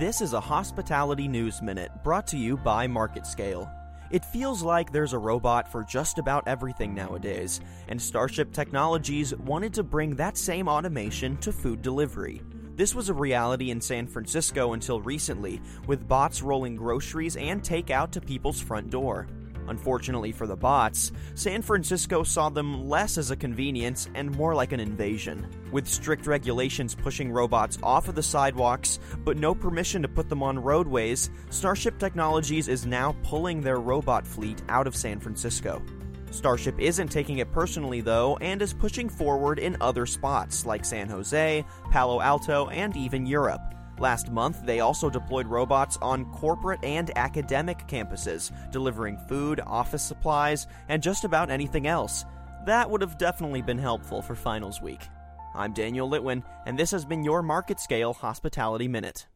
This is a Hospitality News Minute brought to you by MarketScale. It feels like there's a robot for just about everything nowadays, and Starship Technologies wanted to bring that same automation to food delivery. This was a reality in San Francisco until recently, with bots rolling groceries and takeout to people's front door. Unfortunately for the bots, San Francisco saw them less as a convenience and more like an invasion. With strict regulations pushing robots off of the sidewalks, but no permission to put them on roadways, Starship Technologies is now pulling their robot fleet out of San Francisco. Starship isn't taking it personally, though, and is pushing forward in other spots like San Jose, Palo Alto, and even Europe. Last month, they also deployed robots on corporate and academic campuses, delivering food, office supplies, and just about anything else. That would have definitely been helpful for finals week. I'm Daniel Litwin, and this has been your MarketScale Hospitality Minute.